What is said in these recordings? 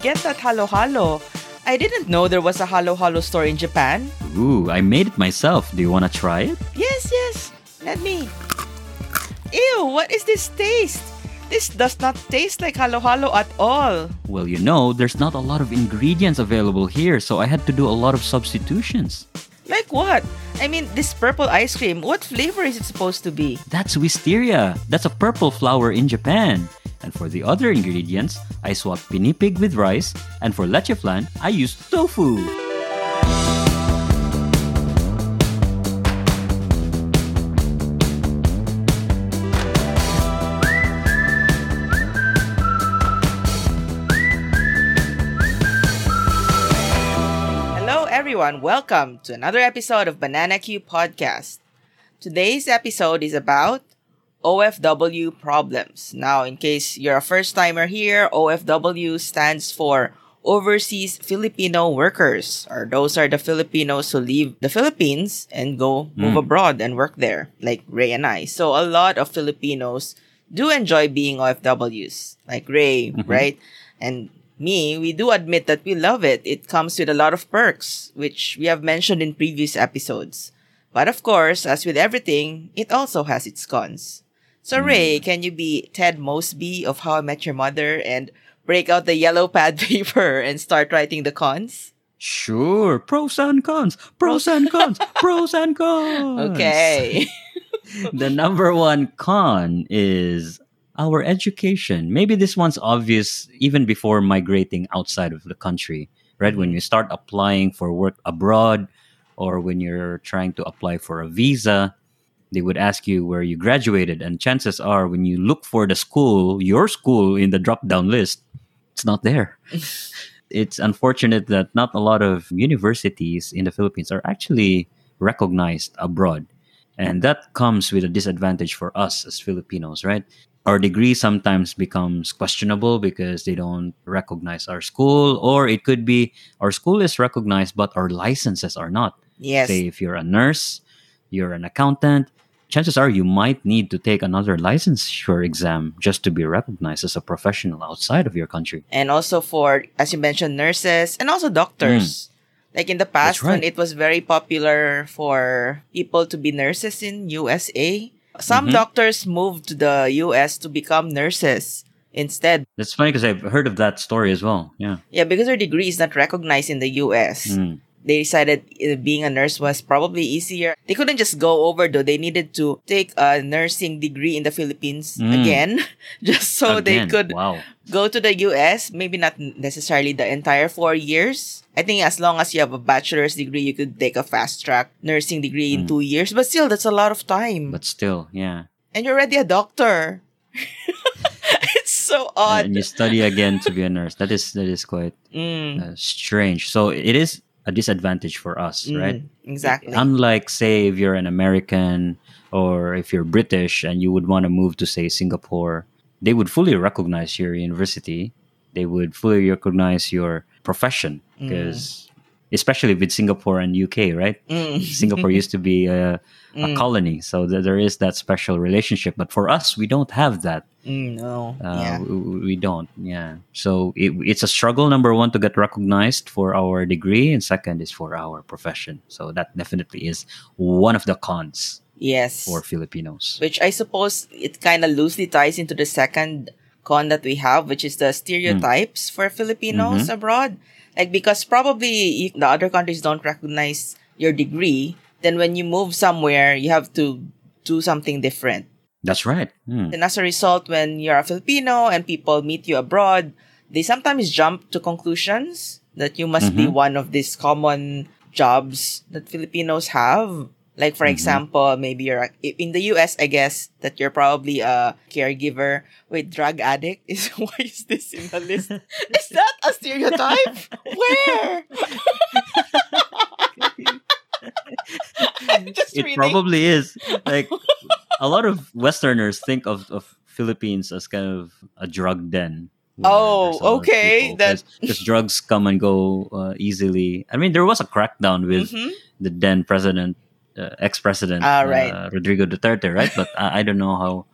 get that halo halo. I didn't know there was a halo halo store in Japan. Ooh, I made it myself. Do you want to try it? Yes, yes. Let me. Ew, what is this taste? This does not taste like halo halo at all. Well, you know, there's not a lot of ingredients available here, so I had to do a lot of substitutions. Like what? I mean, this purple ice cream, what flavor is it supposed to be? That's wisteria. That's a purple flower in Japan. And for the other ingredients, I swapped pinipig with rice, and for leche flan, I used tofu. Hello, everyone. Welcome to another episode of Banana Q Podcast. Today's episode is about OFW problems. Now, in case you're a first timer here, OFW stands for Overseas Filipino Workers, or those are the Filipinos who leave the Philippines and go move hmm. abroad and work there, like Ray and I. So, a lot of Filipinos do enjoy being OFWs, like Ray, mm-hmm. right? And me, we do admit that we love it. It comes with a lot of perks, which we have mentioned in previous episodes. But of course, as with everything, it also has its cons. So mm. Ray, can you be Ted Mosby of How I Met Your Mother and break out the yellow pad paper and start writing the cons? Sure, pros and cons, pros and cons, pros and cons. Okay. the number one con is our education. Maybe this one's obvious even before migrating outside of the country, right? When mm. you start applying for work abroad or when you're trying to apply for a visa, they would ask you where you graduated. And chances are, when you look for the school, your school in the drop down list, it's not there. it's unfortunate that not a lot of universities in the Philippines are actually recognized abroad. And that comes with a disadvantage for us as Filipinos, right? Our degree sometimes becomes questionable because they don't recognize our school, or it could be our school is recognized, but our licenses are not. yes. Say, if you're a nurse, you're an accountant, chances are you might need to take another licensure exam just to be recognized as a professional outside of your country. and also for as you mentioned nurses and also doctors like in the past Mm. Right. when it was very popular for people to be nurses in USA some Mhm. doctors moved to the US to become nurses instead That's funny because I've heard of that story as well. Yeah. yeah because their degree is not recognized in the US Mm. They decided uh, being a nurse was probably easier they couldn't just go over though they needed to take a nursing degree in the Philippines Mm. again just so they could Wow. go to the US, maybe not necessarily the entire four years. I think as long as you have a bachelor's degree, you could take a fast track nursing degree in Mm. two years. But still, that's a lot of time. But still, yeah. and you're already a doctor. it's so odd. And you study again to be a nurse. That is that is quite Mm, uh, strange. So it is a disadvantage for us, mm, right? Exactly. Unlike say if you're an American or if you're British and you would want to move to say Singapore, they would fully recognize your university. They would fully recognize your profession because especially with Singapore and UK, right? Mm. Singapore used to be a, a Mm. colony, so th- there is that special relationship. But for us, we don't have that. Mm, no. Uh, yeah. w- we don't. Yeah. So it, it's a struggle. Number one, to get recognized for our degree, and second is for our profession. So that definitely is one of the cons Yes. for Filipinos. Which I suppose it kind of loosely ties into the second con that we have, which is the stereotypes for Filipinos Mm-hmm. abroad. Like, because probably if the other countries don't recognize your degree, then when you move somewhere, you have to do something different. That's right. Hmm. And as a result, when you're a Filipino and people meet you abroad, they sometimes jump to conclusions that you must be Mhm. one of these common jobs that Filipinos have. Like, for Mhm. example, maybe you're a, in the US, I guess that you're probably a caregiver. with drug addict is why is this in the list? is that a stereotype? Where? Just It reading. probably is. Like a lot of Westerners think of, of Philippines as kind of a drug den. Oh, there's a lot of okay, people, that- 'cause- 'cause drugs come and go uh, easily. I mean, there was a crackdown with Mhm. the then president, uh, ex president Ah, right. uh, Rodrigo Duterte, right? But I, I don't know how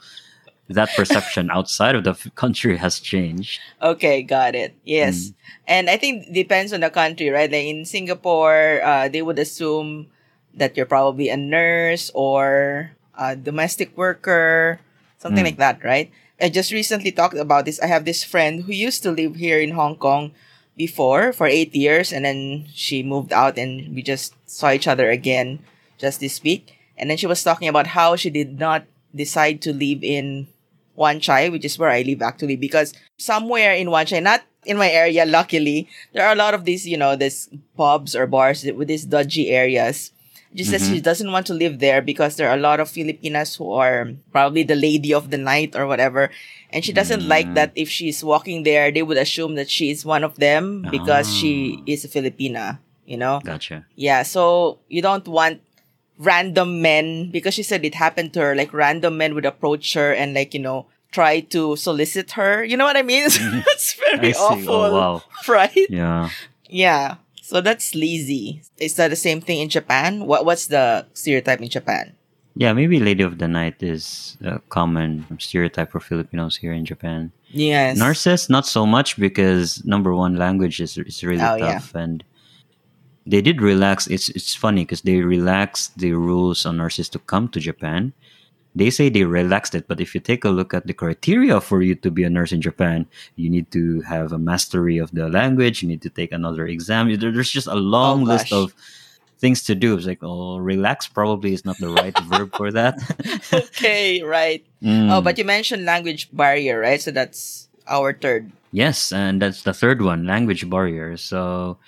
that perception outside of the f- country has changed. Okay, got it. Yes. And I think depends on the country, right? Like in Singapore, uh, they would assume that you're probably a nurse or a domestic worker, something Mm. like that, right? I just recently talked about this. I have this friend who used to live here in Hong Kong before for eight years, and then she moved out, and we just saw each other again just this week. And then she was talking about how she did not decide to live in Wan Chai, which is where I live actually, because somewhere in Wan Chai, not in my area, luckily, there are a lot of these, you know, these pubs or bars with these dodgy areas. Just says she doesn't want to live there because there are a lot of Filipinas who are probably the lady of the night or whatever. And she doesn't like that if she's walking there, they would assume that she is one of them because she Ah. is a Filipina, you know? Gotcha. Yeah, so you don't want random men because she said it happened to her. Like random men would approach her and like you know try to solicit her. You know what I mean? Mm-hmm. It's very I oh, awful, Oh, wow. right? Yeah. Yeah. So that's sleazy. Is that the same thing in Japan? What What's the stereotype in Japan? Yeah, maybe Lady of the Night is a common stereotype for Filipinos here in Japan. Yes. Narcissus, not so much because number one, language is, is really Oh, yeah. tough, and they did relax. It's it's funny because they relaxed the rules on nurses to come to Japan. They say they relaxed it, but if you take a look at the criteria for you to be a nurse in Japan, you need to have a mastery of the language. You need to take another exam. There's just a long Oh, list of things to do. It's like, oh, relax probably is not the right verb for that. okay, right. Mm. Oh, but you mentioned language barrier, right? So that's our third. Yes, and that's the third one, language barrier. So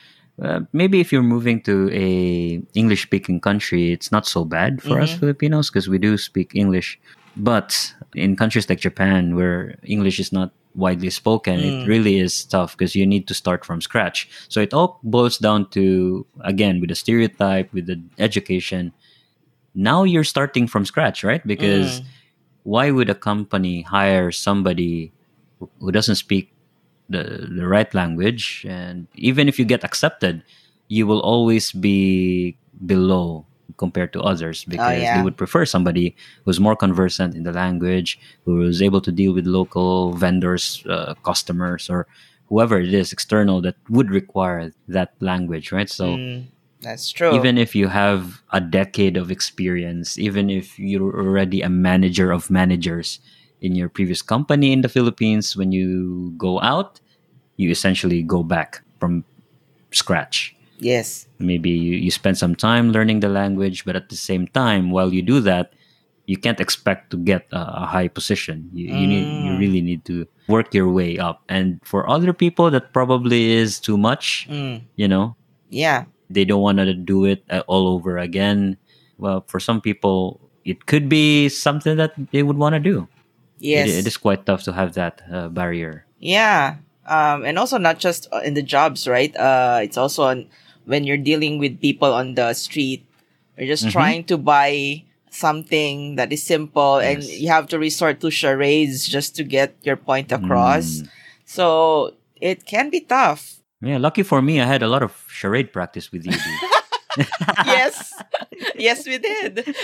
uh, maybe if you're moving to a English speaking country, it's not so bad for us Mhm. Filipinos because we do speak English. But in countries like Japan, where English is not widely spoken, it Mm. really is tough because you need to start from scratch. So it all boils down to again with the stereotype, with the education. Now you're starting from scratch, right? Because Mm. why would a company hire somebody who doesn't speak the, the right language and even if you get accepted you will always be below compared to others because yeah. they would prefer somebody who's more conversant in the language who is able to deal with local vendors uh, customers or whoever it is external that would require that language right so Mm, that's true. even if you have a decade of experience, even if you're already a manager of managers in your previous company in the Philippines, when you go out, you essentially go back from scratch. yes. Maybe you, you spend some time learning the language, but at the same time, while you do that, you can't expect to get a, a high position. You, you need you Mm. really need to work your way up. And for other people, that probably is too much. Mm, You know, yeah. they don't want to do it uh, all over again. Well, for some people, it could be something that they would want to do. Yes. It, it is quite tough to have that uh, barrier. Yeah. Um, and also not just uh, in the jobs, right? Uh, it's also on when you're dealing with people on the street. You're just Mhm. trying to buy something that is simple and you have to resort to charades just to get your point across. Mm. So it can be tough. Yeah, lucky for me, I had a lot of charade practice with you. yes. yes, we did.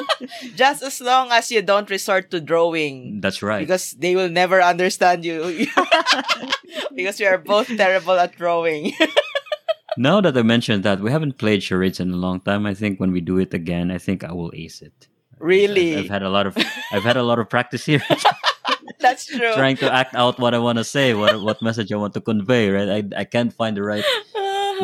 just as long as you don't resort to drawing. That's right. Because they will never understand you. because we are both terrible at drawing. now that I mentioned that, we haven't played charades in a long time. I think when we do it again, I think I will ace it. really? I've, I've had a lot of I've had a lot of practice here, That's true. trying to act out what I want to say, what what message I want to convey. Right, I I can't find the right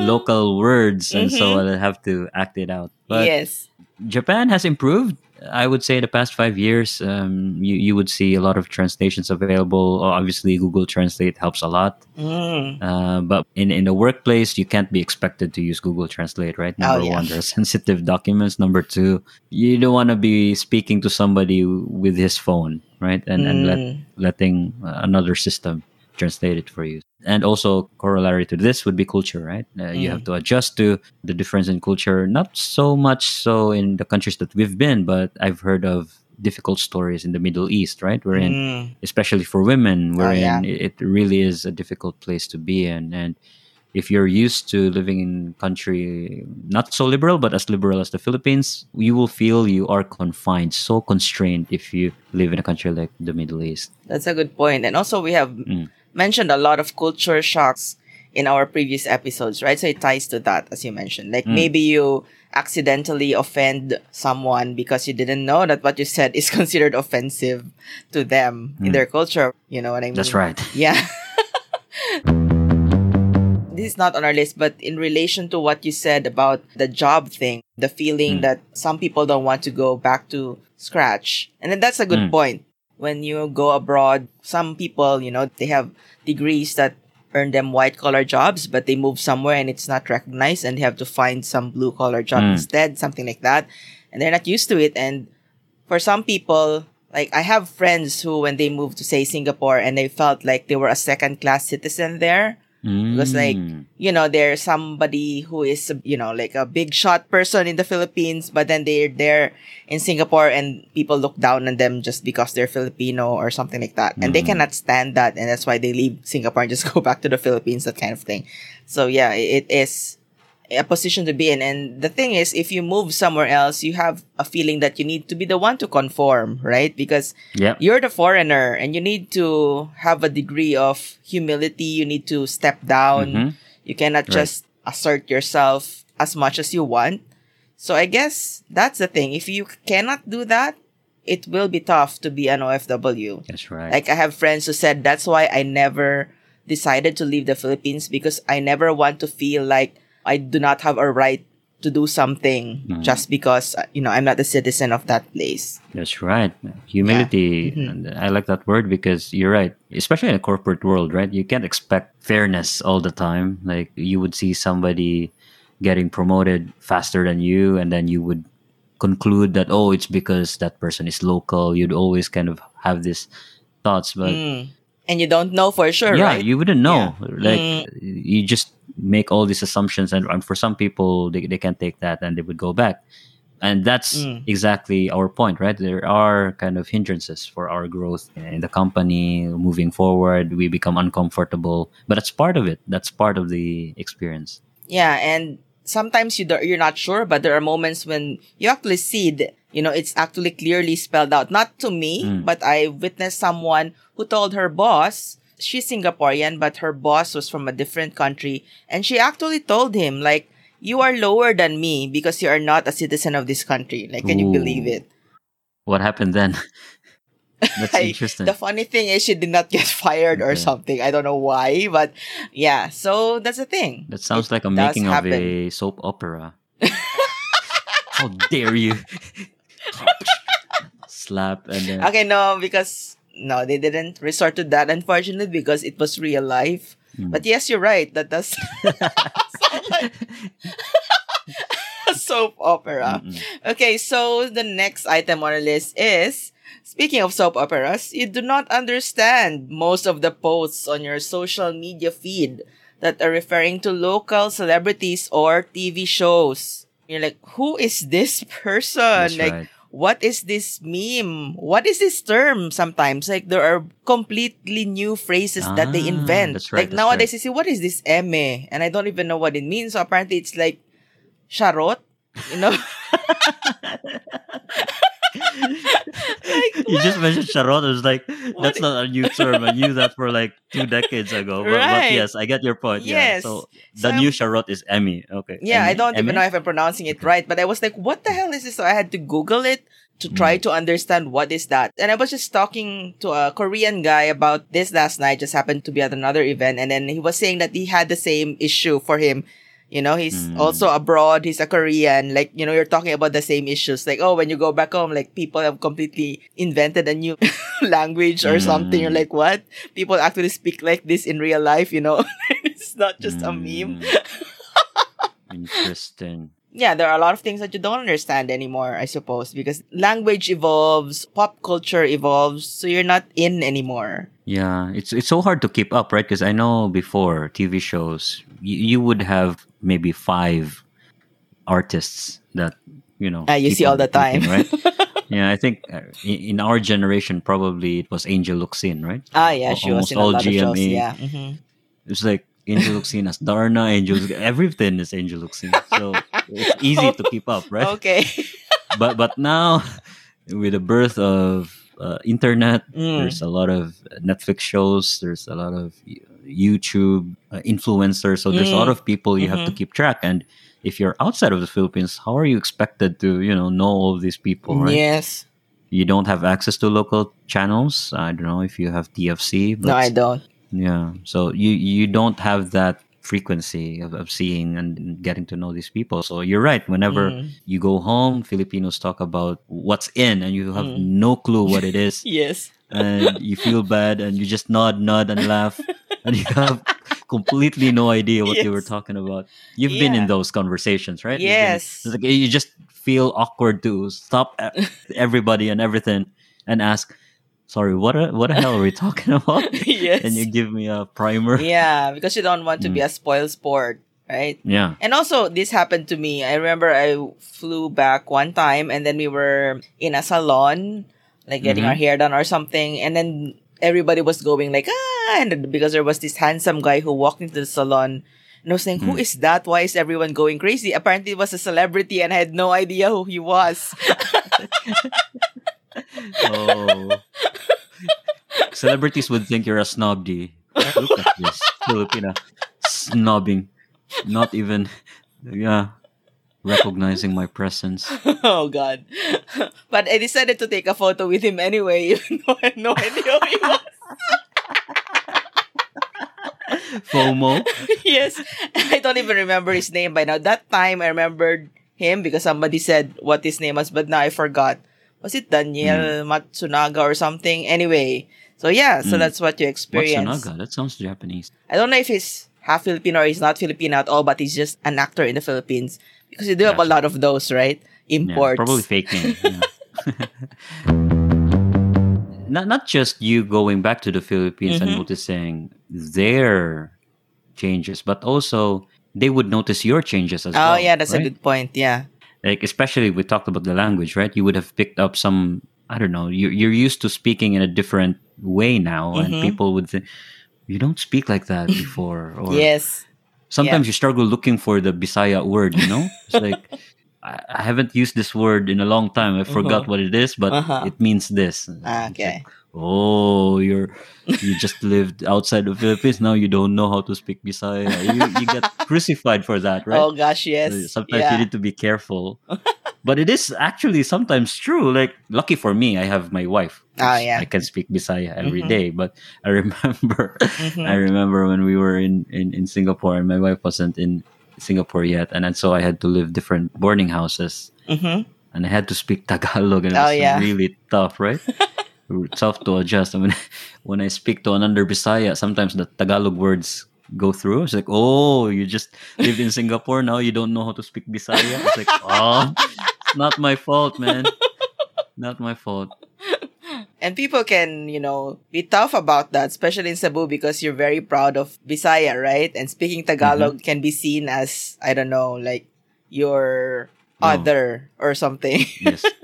local words, and so I have to act it out. But yes. Japan has improved. I would say the past five years, um, you you would see a lot of translations available. Obviously, Google Translate helps a lot. Mm. Uh, but in in the workplace, you can't be expected to use Google Translate, right? Oh, Number yeah. one, there are sensitive documents. Number two, you don't want to be speaking to somebody with his phone, right? And and let, Mm. letting another system translate it for you. And also corollary to this would be culture, right? Uh, You Mm. have to adjust to the difference in culture. Not so much so in the countries that we've been, but I've heard of difficult stories in the Middle East, right? Wherein Mm. especially for women, Oh, yeah. wherein it it really is a difficult place to be in. And if you're used to living in a country not so liberal but as liberal as the Philippines, you will feel you are confined, so constrained if you live in a country like the Middle East. That's a good point. And also, we have Mm. Mentioned a lot of culture shocks in our previous episodes, right? So it ties to that, as you mentioned. Like Mm. maybe you accidentally offend someone because you didn't know that what you said is considered offensive to them in Mm. their culture. You know what I mean? That's right. Yeah. this is not on our list, but in relation to what you said about the job thing, the feeling Mm. that some people don't want to go back to scratch. And then that's a good Mm. point. When you go abroad, some people, you know, they have degrees that earn them white collar jobs, but they move somewhere and it's not recognized and they have to find some blue collar job Mm. instead, something like that. And they're not used to it. And for some people, like I have friends who, when they moved to say Singapore and they felt like they were a second class citizen there, Because, like, Mm. you know, they're somebody who is, you know, like a big shot person in the Philippines, but then they're there in Singapore and people look down on them just because they're Filipino or something like that. And they Mhm. cannot stand that. And that's why they leave Singapore and just go back to the Philippines, that kind of thing. So, yeah, it is a position to be in. And the thing is, if you move somewhere else, you have a feeling that you need to be the one to conform, right? Because you're the foreigner and you need to have a degree of humility. You need to step down. Mhm. You cannot Right. just assert yourself as much as you want. So I guess that's the thing. If you cannot do that, it will be tough to be an OFW. That's right. Like I have friends who said that's why I never decided to leave the Philippines because I never want to feel like I do not have a right to do something Mhm. just because uh, you know I'm not a citizen of that place. That's right. Humility. Mhm. I like that word because you're right. Especially in a corporate world, right? You can't expect fairness all the time. Like you would see somebody getting promoted faster than you, and then you would conclude that oh, it's because that person is local. You'd always kind of have these thoughts, but Mm. And you don't know for sure, yeah, right? you wouldn't know. Yeah. Like Mm. you just make all these assumptions, and, and for some people, they, they can't take that, and they would go back. And that's Mm. exactly our point, right? There are kind of hindrances for our growth in the company. Moving forward, we become uncomfortable, but that's part of it. That's part of the experience. Yeah, and sometimes you do, you're not sure, but there are moments when you actually see the, you know, it's actually clearly spelled out. Not to me, Mm. but I witnessed someone who told her boss, she's Singaporean, but her boss was from a different country, and she actually told him, like, you are lower than me because you are not a citizen of this country. Like, can you believe it? What happened then? That's I- interesting. The funny thing is she did not get fired or something. I don't know why, but yeah, so that's the thing. That sounds It like a making happen. of a soap opera. How dare you? Slap and then Okay, no, because no, they didn't resort to that, unfortunately, because it was real life. Mm. But yes, you're right. That does sound like soap opera. Mm-mm. Okay, so the next item on our list is speaking of soap operas, you do not understand most of the posts on your social media feed that are referring to local celebrities or TV shows. You're like, who is this person? That's like, right. what is this meme? What is this term sometimes? Like there are completely new phrases that they Ah, invent. that's right, like that's nowadays right. you see what is this eme? And I don't even know what it means. So apparently it's like charot. You know? like, you just mentioned charot. I was like, that's not a new term. I knew that for like two decades ago. But, but yes, I get your point. Yes. Yeah. So the new charot is eme. Okay. Yeah, I don't even know if I'm pronouncing it right, but I was like, what the hell is this? So I had to Google it to try Mm. to understand what is that. And I was just talking to a Korean guy about this last night, just happened to be at another event. And then he was saying that he had the same issue for him. You know, he's Mm. also abroad, he's a Korean. Like, you know, you're talking about the same issues. Like, oh, when you go back home, like people have completely invented a new language or something. You're Mm. like, what? People actually speak like this in real life, you know? it's not just a meme. Mm. Interesting. yeah, there are a lot of things that you don't understand anymore, I suppose, because language evolves, pop culture evolves, so you're not in anymore. Yeah, it's it's so hard to keep up, right? Because I know before TV shows, you, you would have maybe five artists that you know. Ah, you see all the time. repeating, right? yeah, I think uh, in, our generation, probably it was Angel Locsin, right? ah, yeah, she was in a all of shows. GMA. Yeah. hmm It's like Angel Locsin as Darna, Angel everything is Angel Locsin. So it's easy to keep up, right? Okay. But but now with the birth of uh, internet, Mm. there's a lot of Netflix shows, there's a lot of YouTube uh, influencers, so there's a lot Mm. of people you have to Mhm. keep track and if you're outside of the Philippines, how are you expected to, you know, know all these people, right? Yes. You don't have access to local channels. I don't know if you have TFC, but No, I don't. yeah. So you you don't have that frequency of, of seeing and getting to know these people. So you're right. Whenever Mm. you go home, Filipinos talk about what's in and you have Mm. no clue what it is. Yes. and you feel bad and you just nod, nod and laugh. and you have completely no idea what you were talking about. You've been in those conversations, right? Been- Yes. it's like you just feel awkward to stop everybody and everything and ask, "Sorry, what? A, what the hell are we talking about?" yes. and you give me a primer. yeah, because you don't want to be Mm. a spoiled sport, right? Yeah. And also, this happened to me. I remember I flew back one time, and then we were in a salon, like getting Mhm. our hair done or something, and then everybody was going like ah, and because there was this handsome guy who walked into the salon. And I was saying, "Who Mm. is that? Why is everyone going crazy? Apparently, it was a celebrity, and I had no idea who he was. Oh. Celebrities would think you're a snob, D. Look at this Filipina snobbing, not even, yeah, recognizing my presence. oh God! but I decided to take a photo with him anyway, even though I had no idea who he was. FOMO. yes. I don't even remember his name by now. That time I remembered him because somebody said what his name was, but now I forgot. Was it Daniel Matsunaga or something? Anyway, so yeah, so Mm. that's what you experience. Sanaga? That sounds Japanese. I don't know if he's half Filipino or he's not Filipino at all, but he's just an actor in the Philippines because you do have a lot of those, right? Yeah, Imports. probably fake name. not not just you going back to the Philippines and Mhm. noticing their changes, but also they would notice your changes as Oh well. Oh yeah, that's a good point. Yeah. like especially we talked about the language right you would have picked up some i don't know you're, you're used to speaking in a different way now and Mhm. people would think you don't speak like that before or yes. Sometimes you struggle looking for the bisaya word you know? It's like I, haven't used this word in a long time i forgot Mhm. what it is but Uh-huh. it means this okay. like, oh you're you just lived outside the philippines now you don't know how to speak bisaya you, you get crucified for that right Oh gosh, yes. sometimes yeah. you need to be careful. but it is actually sometimes true. Like lucky for me, I have my wife. Which yeah. I can speak Bisaya every Mhm. day. But I remember Mhm. I remember when we were in, in, in Singapore and my wife wasn't in Singapore yet. And then so I had to live different boarding houses Mhm. and I had to speak Tagalog and it Oh, was yeah. really tough, right? tough to adjust. I mean, when I speak to another Bisaya, sometimes the Tagalog words go through. It's like, oh, you just lived in Singapore now, you don't know how to speak Bisaya. It's like, oh, it's not my fault, man. Not my fault. And people can, you know, be tough about that, especially in Cebu because you're very proud of Bisaya, right? And speaking Tagalog Mm-hmm. can be seen as, I don't know, like you're No. other or something. Yes.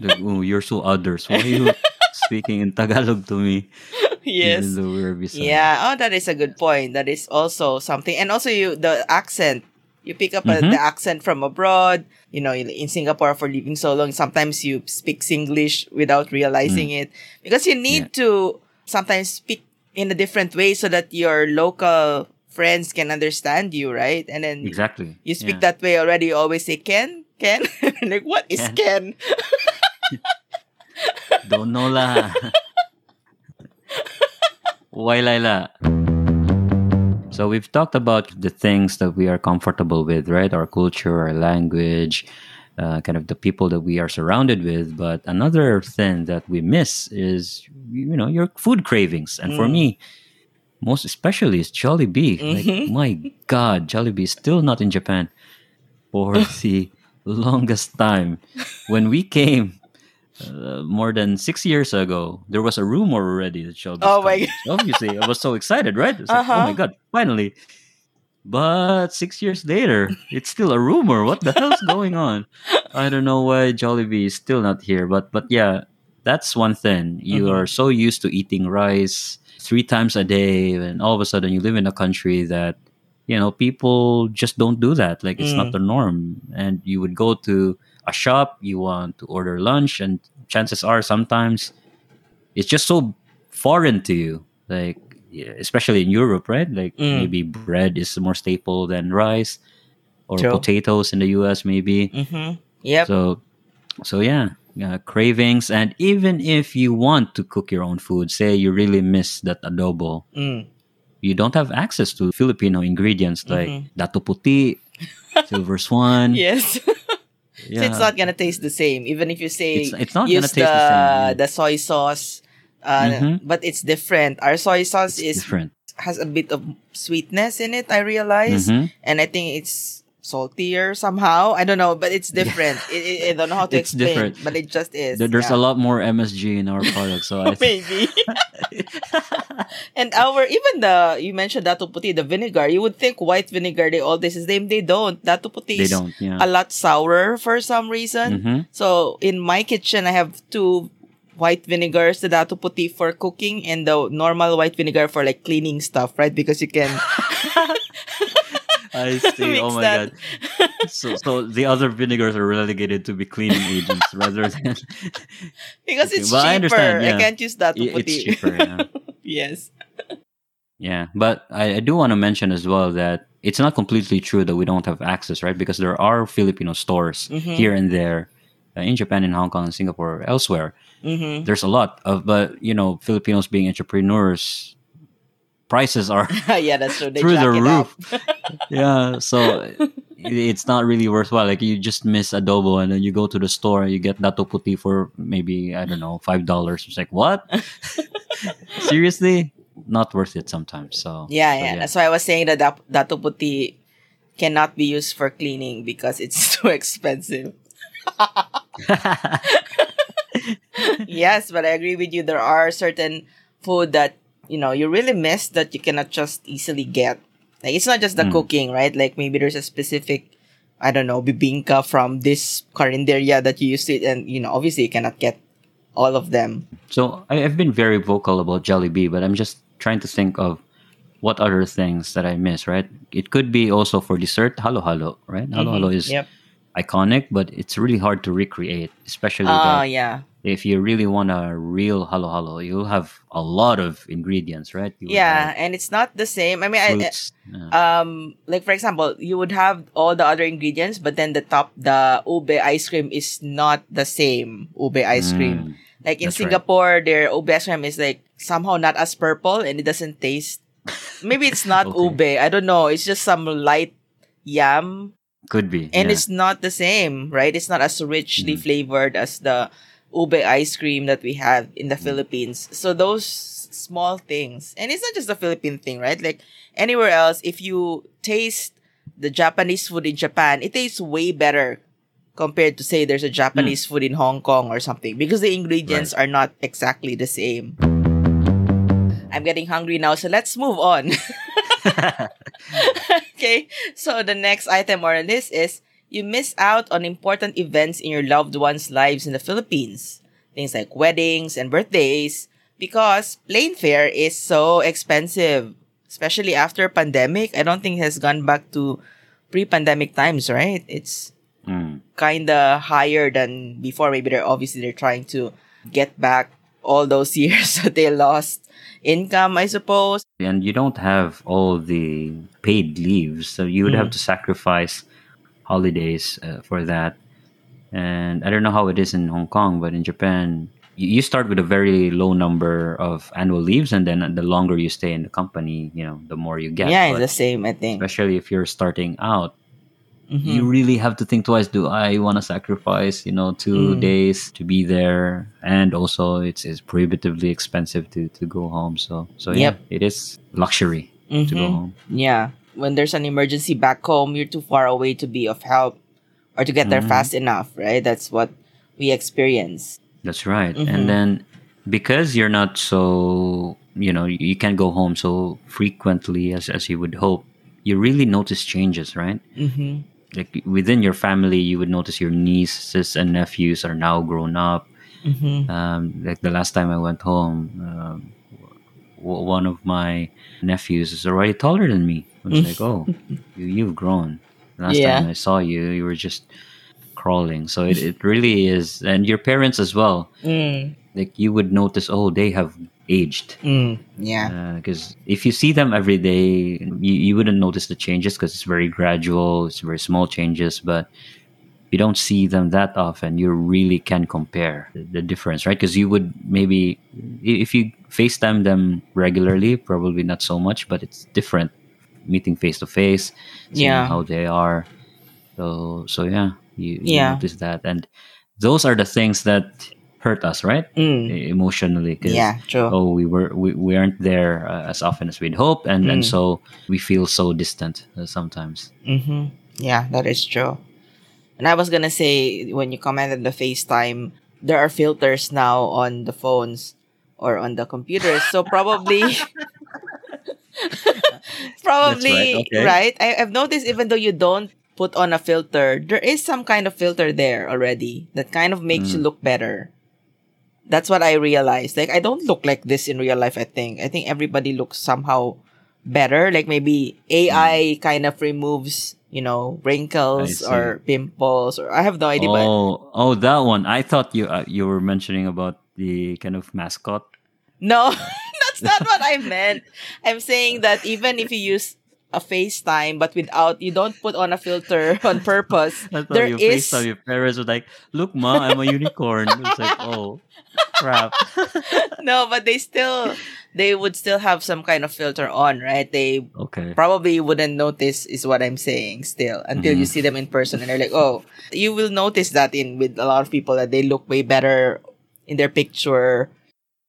Like, oh, you're so others. Why are you speaking in Tagalog to me? yes. Even we're Bisaya. Yeah. Oh, that is a good point. That is also something. And also you the accent. You pick up uh Mhm. the accent from abroad. You know, in in Singapore for living so long, sometimes you speak Singlish without realizing Mm. it because you need to sometimes speak in a different way so that your local friends can understand you, right? And then Exactly. you speak Yeah. that way already. You always say Ken, Ken. like what is Ken? Don't know la. Why Laila? So we've talked about the things that we are comfortable with, right? Our culture, our language, uh, kind of the people that we are surrounded with. But another thing that we miss is, you know, your food cravings. And for Mm. me, most especially is Jollibee. Like, Mhm. my God, Jollibee is still not in Japan for the longest time. When we came uh, more than six years ago, there was a rumor already that Jollibee. Oh my god! Obviously, I was so excited, right? It's like, oh Uh-huh. my God, finally. But six years later, it's still a rumor. What the hell's going on? I don't know why Jollibee is still not here. But but yeah, that's one thing. You Mhm. are so used to eating rice three times a day, and all of a sudden you live in a country that you know, people just don't do that. Like it's not Mm. the norm. And you would go to a shop, you want to order lunch, and chances are sometimes it's just so foreign to you. Like especially in Europe, right? Like Mm. maybe bread is more staple than rice, or True. potatoes in the U.S. Maybe. Mm-hmm. Yep. So, so yeah, uh, cravings, and even if you want to cook your own food, say you really miss that adobo, Mm. you don't have access to Filipino ingredients like Mhm. Datu Puti, silver swan. Yes. Yeah. So it's not gonna taste the same, even if you say It's- it's not use gonna taste the the yeah. the soy sauce. Uh, Mhm. But it's different. Our soy sauce It's is different. has a bit of sweetness in it. I realize, Mhm. and I think it's saltier somehow. I don't know, but it's different. I I- I don't know how to It's explain, different. but it just is. There- There's yeah. a lot more MSG in our product, so I think maybe. and our even the you mentioned Datu Puti, the vinegar. You would think white vinegar they all this is same. They don't. Datu Puti they don't. Yeah. a lot sourer for some reason. Mhm. So in my kitchen, I have two white vinegars, the datu puti for cooking and the normal white vinegar for like cleaning stuff, right? Because you can I see. oh my that. god. So, so the other vinegars are relegated to be cleaning agents rather than because Okay, it's well, I cheaper. understand, I can't use dato it's puti. cheaper. Yeah. yes. Yeah, but I, I do want to mention as well that it's not completely true that we don't have access, right? Because there are Filipino stores Mhm. here and there uh, in Japan, in Hong Kong, and Singapore, elsewhere. Mm-hmm. There's a lot of, but you know, Filipinos being entrepreneurs, prices are yeah, that's true. They through the roof. yeah, so it's not really worthwhile. Like you just miss adobo, and then you go to the store and you get Datu Puti for maybe I don't know five dollars. It's like what? Seriously, not worth it sometimes. So Yeah, so, yeah. That's why I was saying that Datu Puti cannot be used for cleaning because it's too expensive. yes, but I agree with you. There are certain food that you know you really miss that you cannot just easily get. Like it's not just the Mm. cooking, right? Like maybe there's a specific, I don't know, bibingka from this carinderia that you used to, eat, and you know, obviously you cannot get all of them. So I've been very vocal about jelly Jollibee, but I'm just trying to think of what other things that I miss. Right? It could be also for dessert, halo halo. Right? Halo halo is Yep. iconic, but it's really hard to recreate, especially that yeah. If you really want a real halo halo, you'll have a lot of ingredients, right? Yeah, and it's not the same. I mean, I, yeah. um like for example you would have all the other ingredients but then the top the ube ice cream is not the same ube ice cream Mm, like in that's right. singapore their ube ice cream is like somehow not as purple and it doesn't taste maybe it's not Okay. ube i don't know it's just some light yam could be, and yeah. it's not the same right it's not as richly Mm. flavored as the ube ice cream that we have in Mm. the philippines. So those small things. And it's not just a philippine thing right? Like anywhere else if you taste the japanese food in japan it tastes way better compared to say there's a japanese food in hong kong or something. Because the ingredients are not exactly the same. I'm getting hungry now so let's move on. Okay, so the next item on our list is you miss out on important events in your loved ones' lives in the Philippines. Things like weddings and birthdays, because plane fare is so expensive, especially after pandemic. I don't think it has gone back to pre-pandemic times, right? It's Mm. kind of higher than before. Maybe they're obviously they're trying to get back all those years that they lost income, I suppose. and you don't have all the paid leaves, so you would have Mm. to sacrifice holidays uh, for that. And I don't know how it is in Hong Kong, but in Japan, you, you start with a very low number of annual leaves, and then the longer you stay in the company, you know, the more you get. yeah, But it's the same, I think. especially if you're starting out, Mhm. you really have to think twice. Do I want to sacrifice, you know, two Mm. days to be there? And also, it's, it's prohibitively expensive to, to go home. So, so yeah, it is luxury to go Mhm. home. Yeah. When there's an emergency back home, you're too far away to be of help or to get there Mhm. fast enough, right? That's what we experience. That's right. Mhm. And then because you're not so, you know, you can't go home so frequently as, as you would hope, you really notice changes, right? Mm-hmm. Like within your family, you would notice your nieces and nephews are now grown up. Mm-hmm. Um, like the last time I went home, um, w- one of my nephews is already taller than me. I was like, oh, you, you've grown. Last Yeah. time I saw you, you were just crawling. So it, it really is. And your parents as well. Mm, Like you would notice, oh, they have aged. mm, yeah. Because if you see them every day, you, you wouldn't notice the changes because it's very gradual, it's very small changes. But you don't see them that often, you really can compare the, the difference, right? Because you would maybe, if you FaceTime them regularly, probably not so much, but it's different meeting face to face, seeing Yeah. how they are. So, so yeah, you, you Yeah. notice that. And those are the things that hurt us, right? Mm, Emotionally. yeah, true. oh we were we, we aren't there uh, as often as we'd hope and and Mm. so we feel so distant uh, sometimes Mm-hmm. Yeah, that is true. And I was gonna say when you commented the FaceTime, there are filters now on the phones or on the computers. So probably probably okay. right. I, I've noticed even though you don't put on a filter, there is some kind of filter there already that kind of makes you Mm. look better. That's what I realized. Like I don't look like this in real life, I think. I think everybody looks somehow better. Like maybe AI kind of removes, you know, wrinkles Mm. Or pimples or I have no idea. But oh oh that one i thought you uh, you were mentioning about the kind of mascot no, that's not what I meant. I'm saying that even if you use a FaceTime but without you don't put on a filter on purpose, thought there you is FaceTime your parents were like look ma i'm a unicorn it's like oh crap no, but they still they would still have some kind of filter on, right? They okay probably wouldn't notice is what I'm saying still until you Mhm. see them in person and they're like, oh, you will notice that in with a lot of people that they look way better in their picture.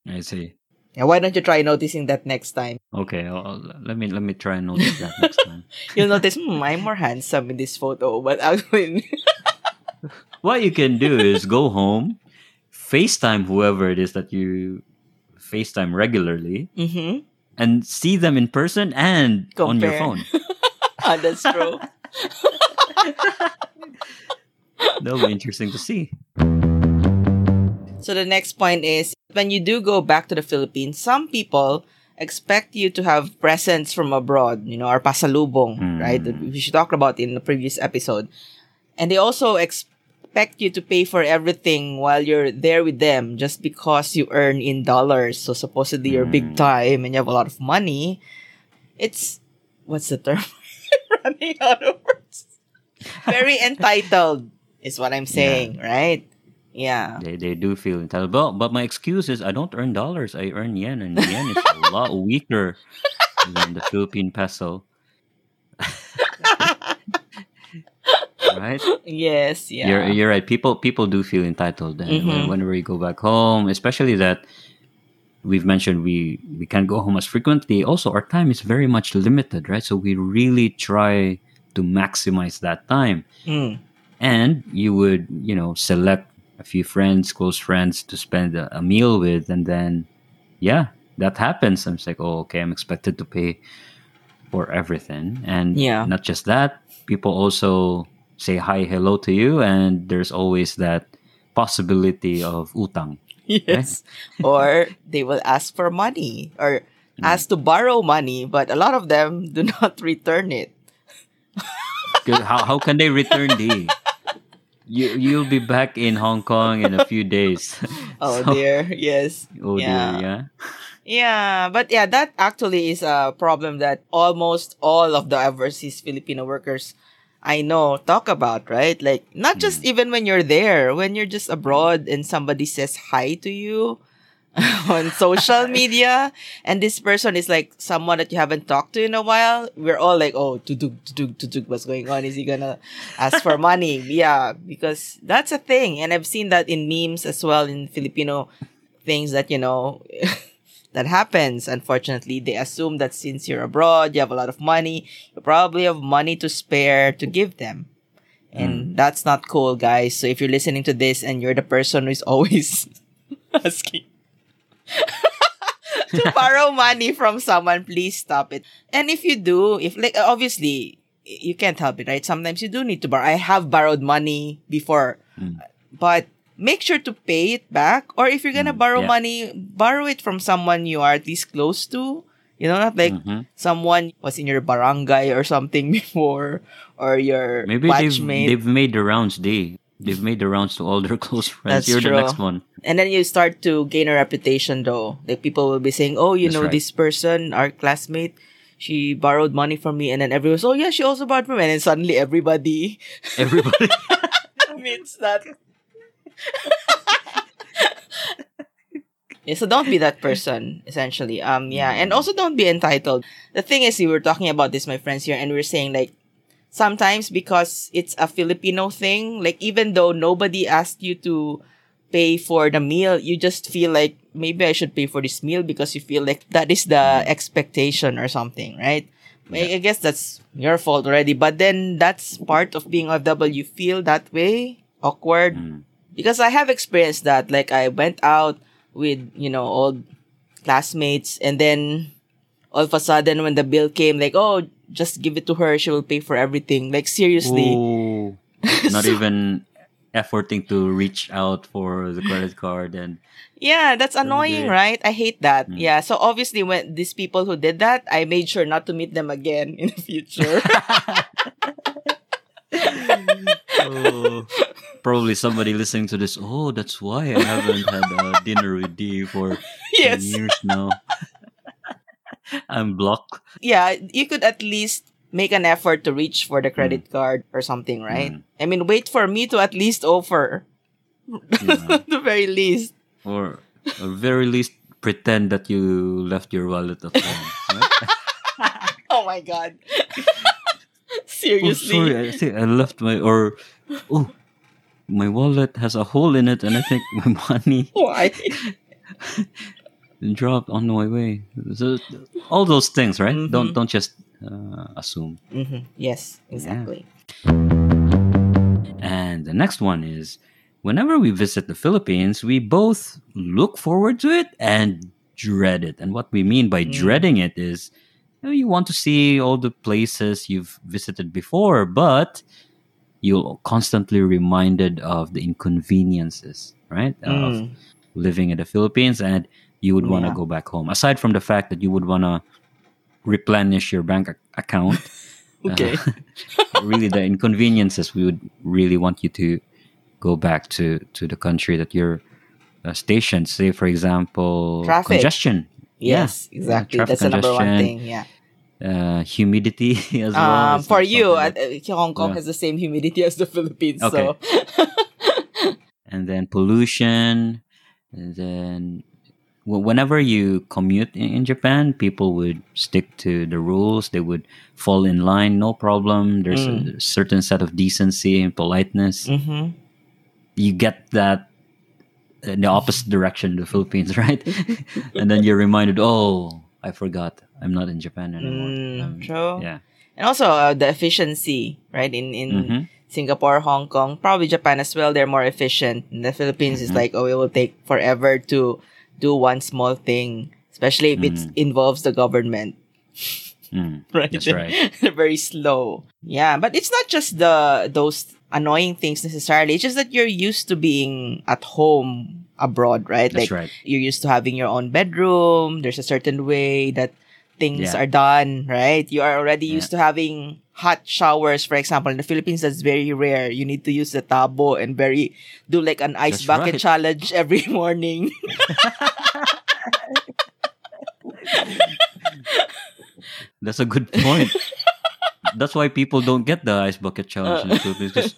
i see Yeah, why don't you try noticing that next time? okay I'll, I'll- let me let me try and notice that next time You'll notice, hmm, I'm more handsome in this photo, but actually, what you can do is go home facetime whoever it is that you facetime regularly mm-hmm. and see them in person and on your phone. ah, that's true. That'll be interesting to see. So the next point is when you do go back to the Philippines, some people expect you to have presents from abroad, you know, or pasalubong, Mm. right? We should talk about in the previous episode. And they also expect you to pay for everything while you're there with them just because you earn in dollars. So supposedly you're big Mm. time and you have a lot of money. It's what's the term? Running out of words. Very entitled is what I'm saying, right? Yeah. They, they do feel entitled. But, but my excuse is I don't earn dollars. I earn yen, and yen is a lot weaker than the Philippine peso. right? Yes, yeah. You're, you're right. People people do feel entitled and when- Mhm. whenever you go back home, especially that we've mentioned we we can't go home as frequently. Also, our time is very much limited, right? So we really try to maximize that time. Mm. And you would, you know, select a few friends, close friends to spend a, a meal with, and then, yeah, that happens. I'm just like, oh, okay, I'm expected to pay for everything, and Yeah. not just that, people also say hi, hello to you, and there's always that possibility of utang. Yes. or they will ask for money or mm. ask to borrow money, but a lot of them do not return it. how how can they return the? You you'll be back in Hong Kong in a few days. Oh So- dear. Yes. Oh Yeah. dear, yeah. Yeah, but yeah, that actually is a problem that almost all of the overseas Filipino workers I know talk about, right? Like not just hmm. even when you're there, when you're just abroad and somebody says hi to you on social media and this person is like someone that you haven't talked to in a while, we're all like, "Oh, what's going on? Is he to ask for money?" Yeah, because that's a thing and I've seen that in memes as well in Filipino things that, you know, that happens. Unfortunately, they assume that since you're abroad, you have a lot of money, you probably have money to spare to give them. And hmm. that's not cool, guys. So if you're listening to this and you're the person who's always asking to borrow money from someone, please stop it. And if you do, if like obviously you can't help it, right? Sometimes you do need to borrow. I have borrowed money before, Mm. but make sure to pay it back. Or if you're gonna Mm, borrow yeah. money, borrow it from someone you are at least close to. You know, not like Mhm. someone was in your barangay or something before, or your Maybe they've, they've made the rounds, they. They've made the rounds to all their close friends. That's You're true. the next one. And then you start to gain a reputation though. Like people will be saying, Oh, you That's know right. this person, our classmate, she borrowed money from me and then everyone's oh yeah, she also borrowed from me and then suddenly everybody Everybody. means that. yeah, so don't be that person, essentially. Um yeah, and also don't be entitled. The thing is we were talking about this, my friends here, and we are saying like sometimes because it's a Filipino thing, like even though nobody asked you to pay for the meal, you just feel like maybe I should pay for this meal because you feel like that is the expectation or something, right? I I guess that's your fault already, but then that's part of being OFW. You feel that way, awkward, Mm. because I have experienced that. Like I went out with you know old classmates, and then all of a sudden when the bill came, like oh, just give it to her, she will pay for everything. Like seriously, Ooh. Not even efforting to reach out for the credit card and yeah, that's annoying, right? I hate that. Mm. Yeah, so obviously when these people who did that, I made sure not to meet them again in the future. oh, probably somebody listening to this. Oh, that's why I haven't had a dinner with you for 10 yes. years now. I'm blocked. yeah, you could at least make an effort to reach for the credit card or something, right? Mm. I mean, wait for me to at least offer, Yeah. the very least. or at very least pretend that you left your wallet at home. Right? Oh my god. Seriously. oh, Seriously. sorry, I think I left my or oh, my wallet has a hole in it, and I think my money Why? Dropped on my way. So, all those things, right? Mhm. Don't don't just uh, assume. hmm Yes, exactly. And the next one is whenever we visit the Philippines, we both look forward to it and dread it. And what we mean by Mm. dreading it is you, know, you want to see all the places you've visited before, but you're constantly reminded of the inconveniences, right? Of Mm. living in the Philippines and you would want to Yeah. go back home. Aside from the fact that you would want to replenish your bank account. Okay. uh, really the inconveniences we would really want you to go back to to the country that you're uh, stationed say for example Traffic. congestion yes, Yeah, exactly. traffic That's the number one thing. Yeah. uh, humidity as well Um, It's for you, uh, Hong Kong Yeah. has the same humidity as the Philippines. Okay. So and then pollution and then whenever you commute in, Japan, people would stick to the rules. They would fall in line, no problem. There's Mm. a certain set of decency and politeness. Mhm. You get that in the opposite direction the Philippines, right? and then you're reminded, oh, I forgot. I'm not in Japan anymore. Mm, Um, true. Yeah. and also uh, the efficiency, right? In in Mhm. Singapore, Hong Kong, probably Japan as well. They're more efficient. In the Philippines, it's Mhm. like oh, it will take forever to do one small thing, especially if it Mm. involves the government. Mm, right? That's right. They're very slow. Yeah, but it's not just the those annoying things necessarily. It's just that you're used to being at home abroad, right? That's like right. you're used to having your own bedroom. There's a certain way that things Yeah. are done, right? You are already Yeah. used to having hot showers, for example. In the Philippines, that's very rare. You need to use the tabo and very do like an ice That's bucket right. challenge every morning. That's a good point. that's why people don't get the ice bucket challenge in the Philippines. 'cause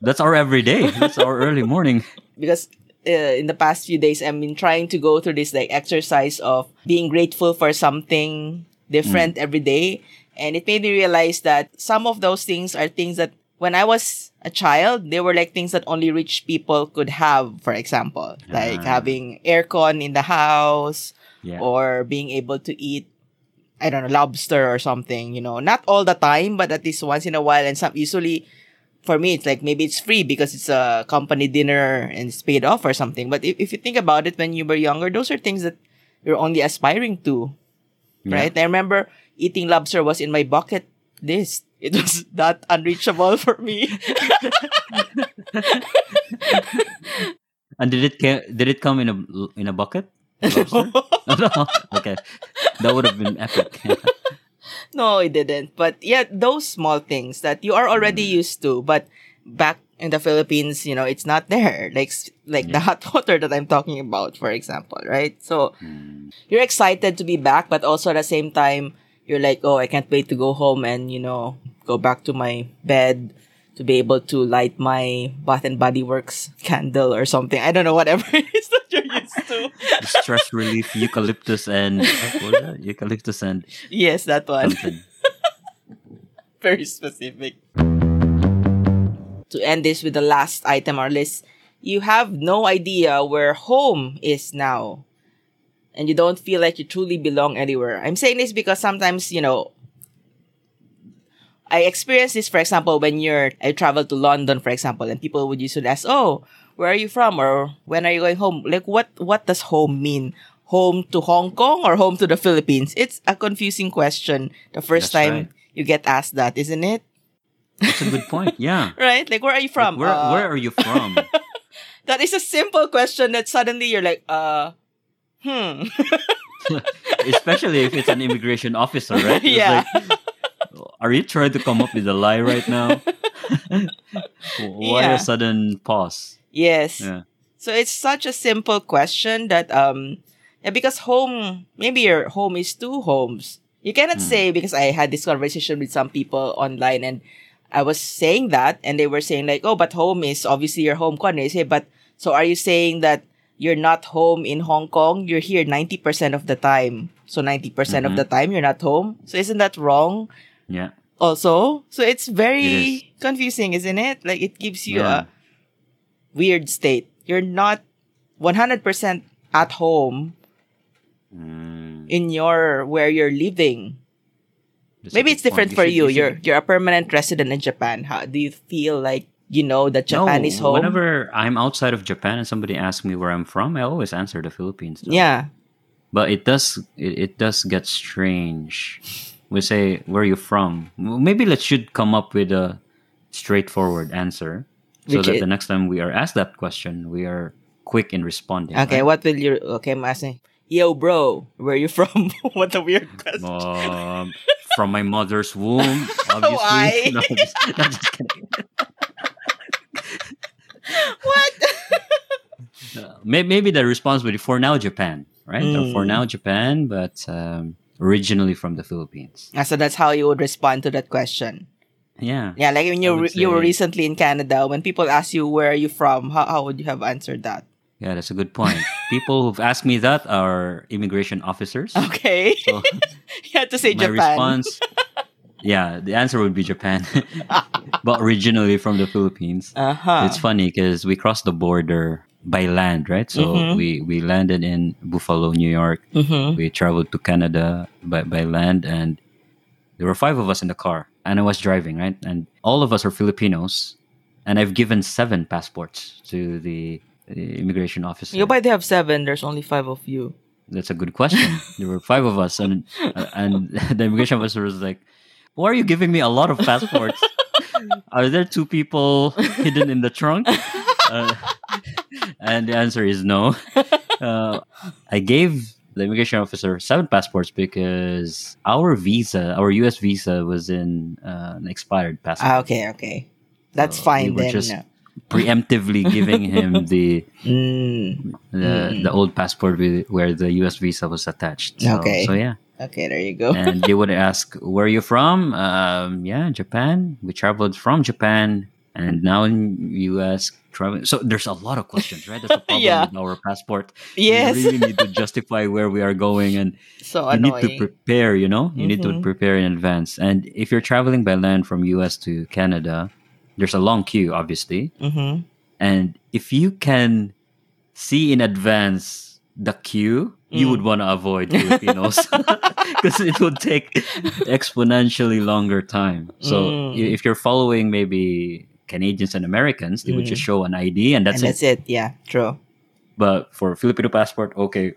That's our everyday. That's our early morning. because uh, in the past few days I've been trying to go through this like exercise of being grateful for something different every day and it made me realize that some of those things are things that when I was a child they were like things that only rich people could have for example like Ah. having aircon in the house Yeah. or being able to eat I don't know lobster or something you know not all the time but at least once in a while and some usually for me it's like maybe it's free because it's a company dinner and it's paid off or something but if, if you think about it when you were younger those are things that you're only aspiring to Yeah. right i remember eating lobster was in my bucket list it was that unreachable for me And did it ca- did it come in a in a bucket? Lobster? No. okay, that would have been epic. no, it didn't. But yeah, those small things that you are already Mm. used to, but back in the Philippines, you know, it's not there. Like like the hot water that I'm talking about, for example, right? So Mm, you're excited to be back, but also at the same time, you're like, oh, I can't wait to go home and you know go back to my bed to be able to light my Bath and Body Works candle or something. I don't know, whatever it is that you're used to. stress relief eucalyptus and that? eucalyptus and yes, that one. very specific. To end this with the last item on our list, you have no idea where home is now. And you don't feel like you truly belong anywhere. I'm saying this because sometimes, you know, I experienced this, for example, when you're, I traveled to London, for example, and people would usually ask, oh, where are you from? Or when are you going home? Like, what, what does home mean? Home to Hong Kong or home to the Philippines? It's a confusing question the first That's time right. you get asked that, isn't it? That's a good point. Yeah. Right? Like, where are you from? Where Uh, where are you from? that is a simple question that suddenly you're like, uh, hmm. Especially if it's an immigration officer, right? It's Yeah. like, are you trying to come up with a lie right now? Why Yeah. a sudden pause? yes. Yeah. So it's such a simple question that, um, yeah, because home, maybe your home is two homes. You cannot Hmm. say because I had this conversation with some people online and I was saying that and they were saying like, oh, but home is obviously your home. And I say, but so are you saying that you're not home in Hong Kong? You're here 90% of the time. So 90% of the time you're not home. So isn't that wrong? Yeah. also. So it's very It is. confusing, isn't it? Like it gives you Yeah. a weird state. You're not 100% at home Mm, in your where you're living. that's Maybe it's different point. for you. You're you're a permanent resident in Japan. How do you feel like you know that Japan no, is home? Whenever I'm outside of Japan and somebody asks me where I'm from, I always answer the Philippines. though. Yeah. But it does it, it does get strange. We say where are you from? Maybe let's should come up with a straightforward answer so Which that i- the next time we are asked that question, we are quick in responding. Okay, right? what will you okay, I'm asking. Yo bro, where are you from? what a weird question. Um, from my mother's womb, obviously. Why? No, just, no, just kidding. What? Uh, maybe the response would be for now Japan, right? Or for Mm. now Japan, but um, originally from the Philippines. Ah, so that's how you would respond to that question. Yeah. Yeah, like when you you were recently in Canada, when people ask you where are you from, how, how would you have answered that? Yeah, that's a good point. People who've asked me that are immigration officers. Okay, So you had to say my Japan. response, yeah, the answer would be Japan, but originally from the Philippines. Uh huh. It's funny because we crossed the border by land, right? So Mhm. we we landed in Buffalo, New York. Mm-hmm. We traveled to Canada by by land, and there were five of us in the car, and I was driving, right? And all of us are Filipinos, and I've given seven passports to the, the immigration officer. You they have seven? There's only five of you. That's a good question. there were five of us, and and the immigration officer was like, "Why are you giving me a lot of passports? are there two people hidden in the trunk?" Uh, and the answer is no. Uh, I gave the immigration officer seven passports because our visa, our U.S. visa, was in uh, an expired passport. Ah, okay, okay, that's So, fine we were then. just- Preemptively giving him the Mm, the, the old passport with, where the U.S. visa was attached. So, Okay. So yeah. Okay, there you go. and they would ask, "Where are you from?" Um, yeah, Japan. We traveled from Japan, and now in U.S. traveling. So there's a lot of questions, right? That's a problem Yeah. with our passport. yes, we really need to justify where we are going, and so you need to prepare. You know, you need to Mhm. prepare in advance. And if you're traveling by land from U.S. to Canada, there's a long queue, obviously. mm-hmm. And if you can see in advance the queue, you Mm. would want to avoid Filipinos because it would take exponentially longer time. So Mm. if you're following maybe Canadians and Americans, they would just Mm. show an ID and that's and it. that's it. Yeah, true. But for Filipino passport, okay,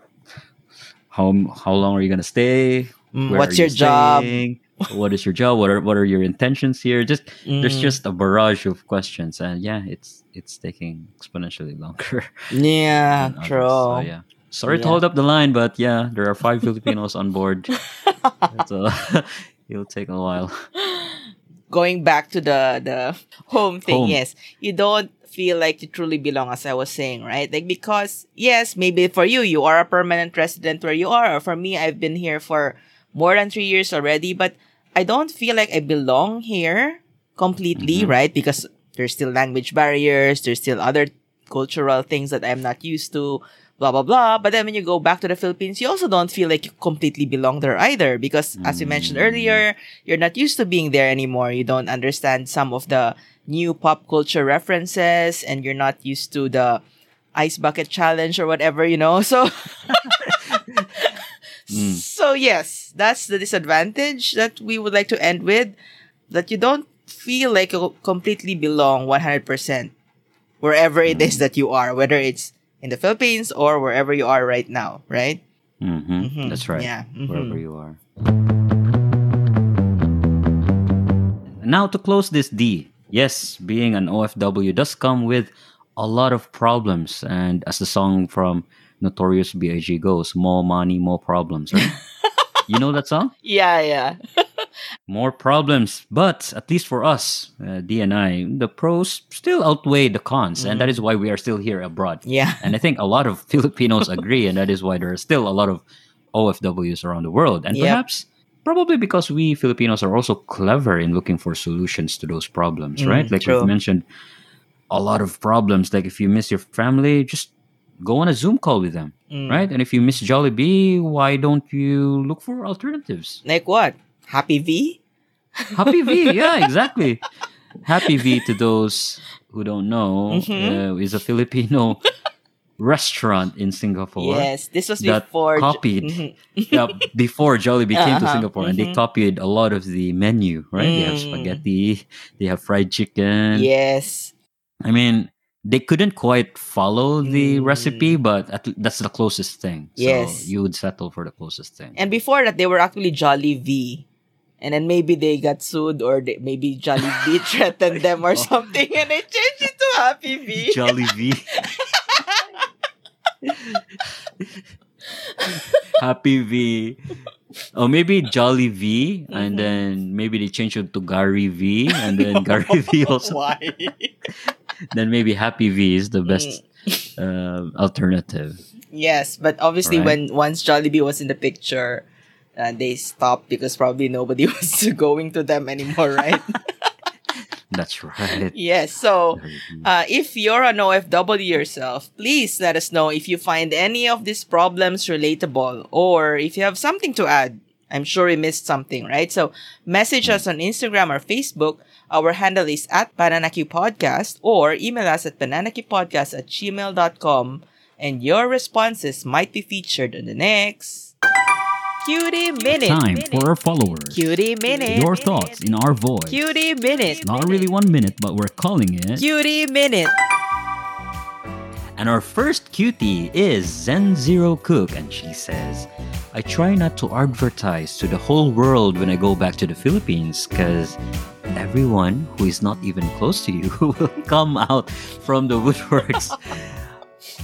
how how long are you gonna stay? Mm, what's your you job? staying? what is your job? What are what are your intentions here? Just there's Mm. just a barrage of questions, and yeah, it's it's taking exponentially longer. yeah, true. So, yeah. Sorry to hold up the line, but yeah, there are five Filipinos on board. So it'll take a while. Going back to the the home thing, Home. yes, you don't feel like you truly belong, as I was saying, right? Like because yes, maybe for you, you are a permanent resident where you are, or for me, I've been here for more than three years already, but I don't feel like I belong here completely, Mhm. right? Because there's still language barriers, there's still other cultural things that I'm not used to, blah blah blah. But then when you go back to the Philippines, you also don't feel like you completely belong there either, because as we mentioned Mm. earlier, you're not used to being there anymore. You don't understand some of the new pop culture references, and you're not used to the ice bucket challenge or whatever, you know. So Mm. So yes, that's the disadvantage that we would like to end with that you don't feel like you completely belong 100% wherever it is that you are, whether it's in the Philippines or wherever you are right now, right? hmm Mhm. That's right. Yeah. mhm. Wherever you are. Now to close this D. Yes, being an OFW does come with a lot of problems, and as the song from Notorious B.I.G. goes, "More money, more problems." Right? you know that song? Yeah, yeah. More problems. But at least for us, uh, D and I, the pros still outweigh the cons, and that is why we are still here abroad. Yeah. And I think a lot of Filipinos agree, and that is why there are still a lot of OFWs around the world. And Yep. perhaps, probably because we Filipinos are also clever in looking for solutions to those problems, Mm, right? Like true. we've mentioned, a lot of problems. Like if you miss your family, just go on a Zoom call with them, Mm. right? And if you miss Jollibee, why don't you look for alternatives? Like what? Happy V? Happy V, yeah, exactly. Happy V to those who don't know Mhm. uh, is a Filipino restaurant in Singapore. Yes, this was before. copied. Mhm. Yeah, before Jollibee came to Uh-huh, Singapore, and they mhm. copied a lot of the menu. Right? They have Mm. spaghetti, they have fried chicken. Yes. I mean, they couldn't quite follow the Mm. recipe, but at, that's the closest thing. So Yes. you would settle for the closest thing. And before that, they were actually Jolly V. And then maybe they got sued or they, maybe Jolly V threatened them or something and they changed it to Happy V. Jolly V. Happy V. Or maybe Jolly V, and Mhm. then maybe they changed it to Gary V, and then Gary V also. Why? Then maybe Happy V is the best Mm. uh, alternative. Yes, but obviously Right. when once Jolly Jollibee was in the picture, uh, they stopped because probably nobody was going to them anymore, right? That's right. yes. So Uh, if you're an OFW yourself, please let us know if you find any of these problems relatable or if you have something to add. I'm sure we missed something, right? So message us on Instagram or Facebook. Our handle is at BananaQ Podcast or email us at bananaqpodcast at gmail.com and your responses might be featured on the next Cutie Minute. Time for our followers. Cutie Minute. Your thoughts in our voice. Cutie Minute. Not really one minute, but we're calling it. Cutie Minute. And our first cutie is Zen Zero Cook, and she says, I try not to advertise to the whole world when I go back to the Philippines because everyone who is not even close to you will come out from the woodworks.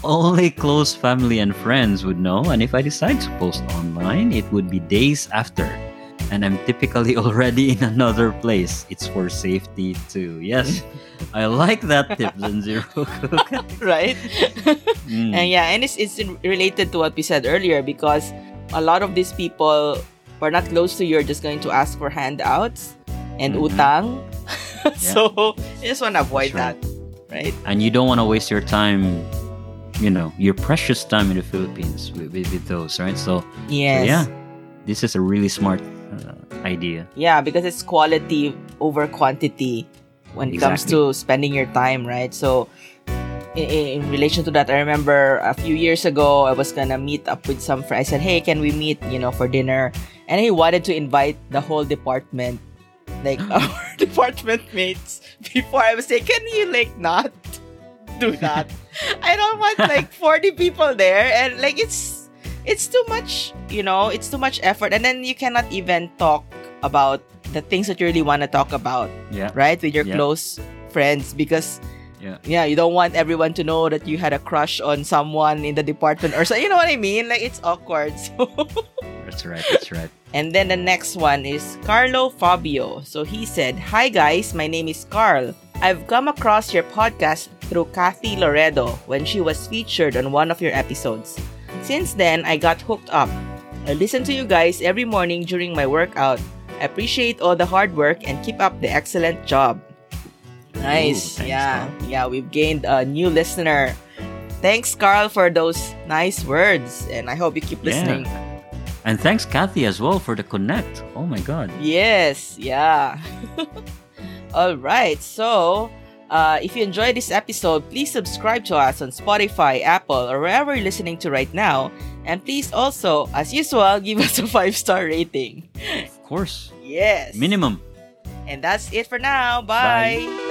Only close family and friends would know, and if I decide to post online, it would be days after. And I'm typically already in another place. It's for safety too. Yes, I like that tip, Zen Zero right? Mm. And yeah, and it's, it's related to what we said earlier because a lot of these people who are not close to you are just going to ask for handouts and Mhm. utang. so you just want to avoid That's that, right? and you don't want to waste your time you know your precious time in the philippines with, with, with those right so, so yeah this is a really smart uh, idea Yeah, because it's quality over quantity when it comes to spending your time, right? So, in, in, relation to that, I remember a few years ago, I was gonna meet up with some friends. I said, "Hey, can we meet? You know, for dinner?" And he wanted to invite the whole department, like our department mates. Before I was like, "Can you like not do that?" I don't want like forty people there, and like it's it's too much. You know, it's too much effort, and then you cannot even talk about the things that you really want to talk about, Yeah. right? With your Yeah. close friends because Yeah. yeah, you don't want everyone to know that you had a crush on someone in the department or so. You know what I mean? Like it's awkward. So That's right. That's right. And then the next one is Carlo Fabio. So he said, Hi guys, my name is Carl. I've come across your podcast through Kathy Loredo when she was featured on one of your episodes. Since then, I got hooked up. I listen to you guys every morning during my workout. I appreciate all the hard work and keep up the excellent job. Nice. Ooh, thanks, yeah. Carl. Yeah, we've gained a new listener. Thanks, Carl, for those nice words. And I hope you keep listening. Yeah. listening. And thanks, Kathy, as well, for the connect. Oh my God. Yes, yeah. All right. So, uh, if you enjoyed this episode, please subscribe to us on Spotify, Apple, or wherever you're listening to right now. And please also, as usual, give us a five star rating. Of course. Yes. Minimum. And that's it for now. Bye. Bye.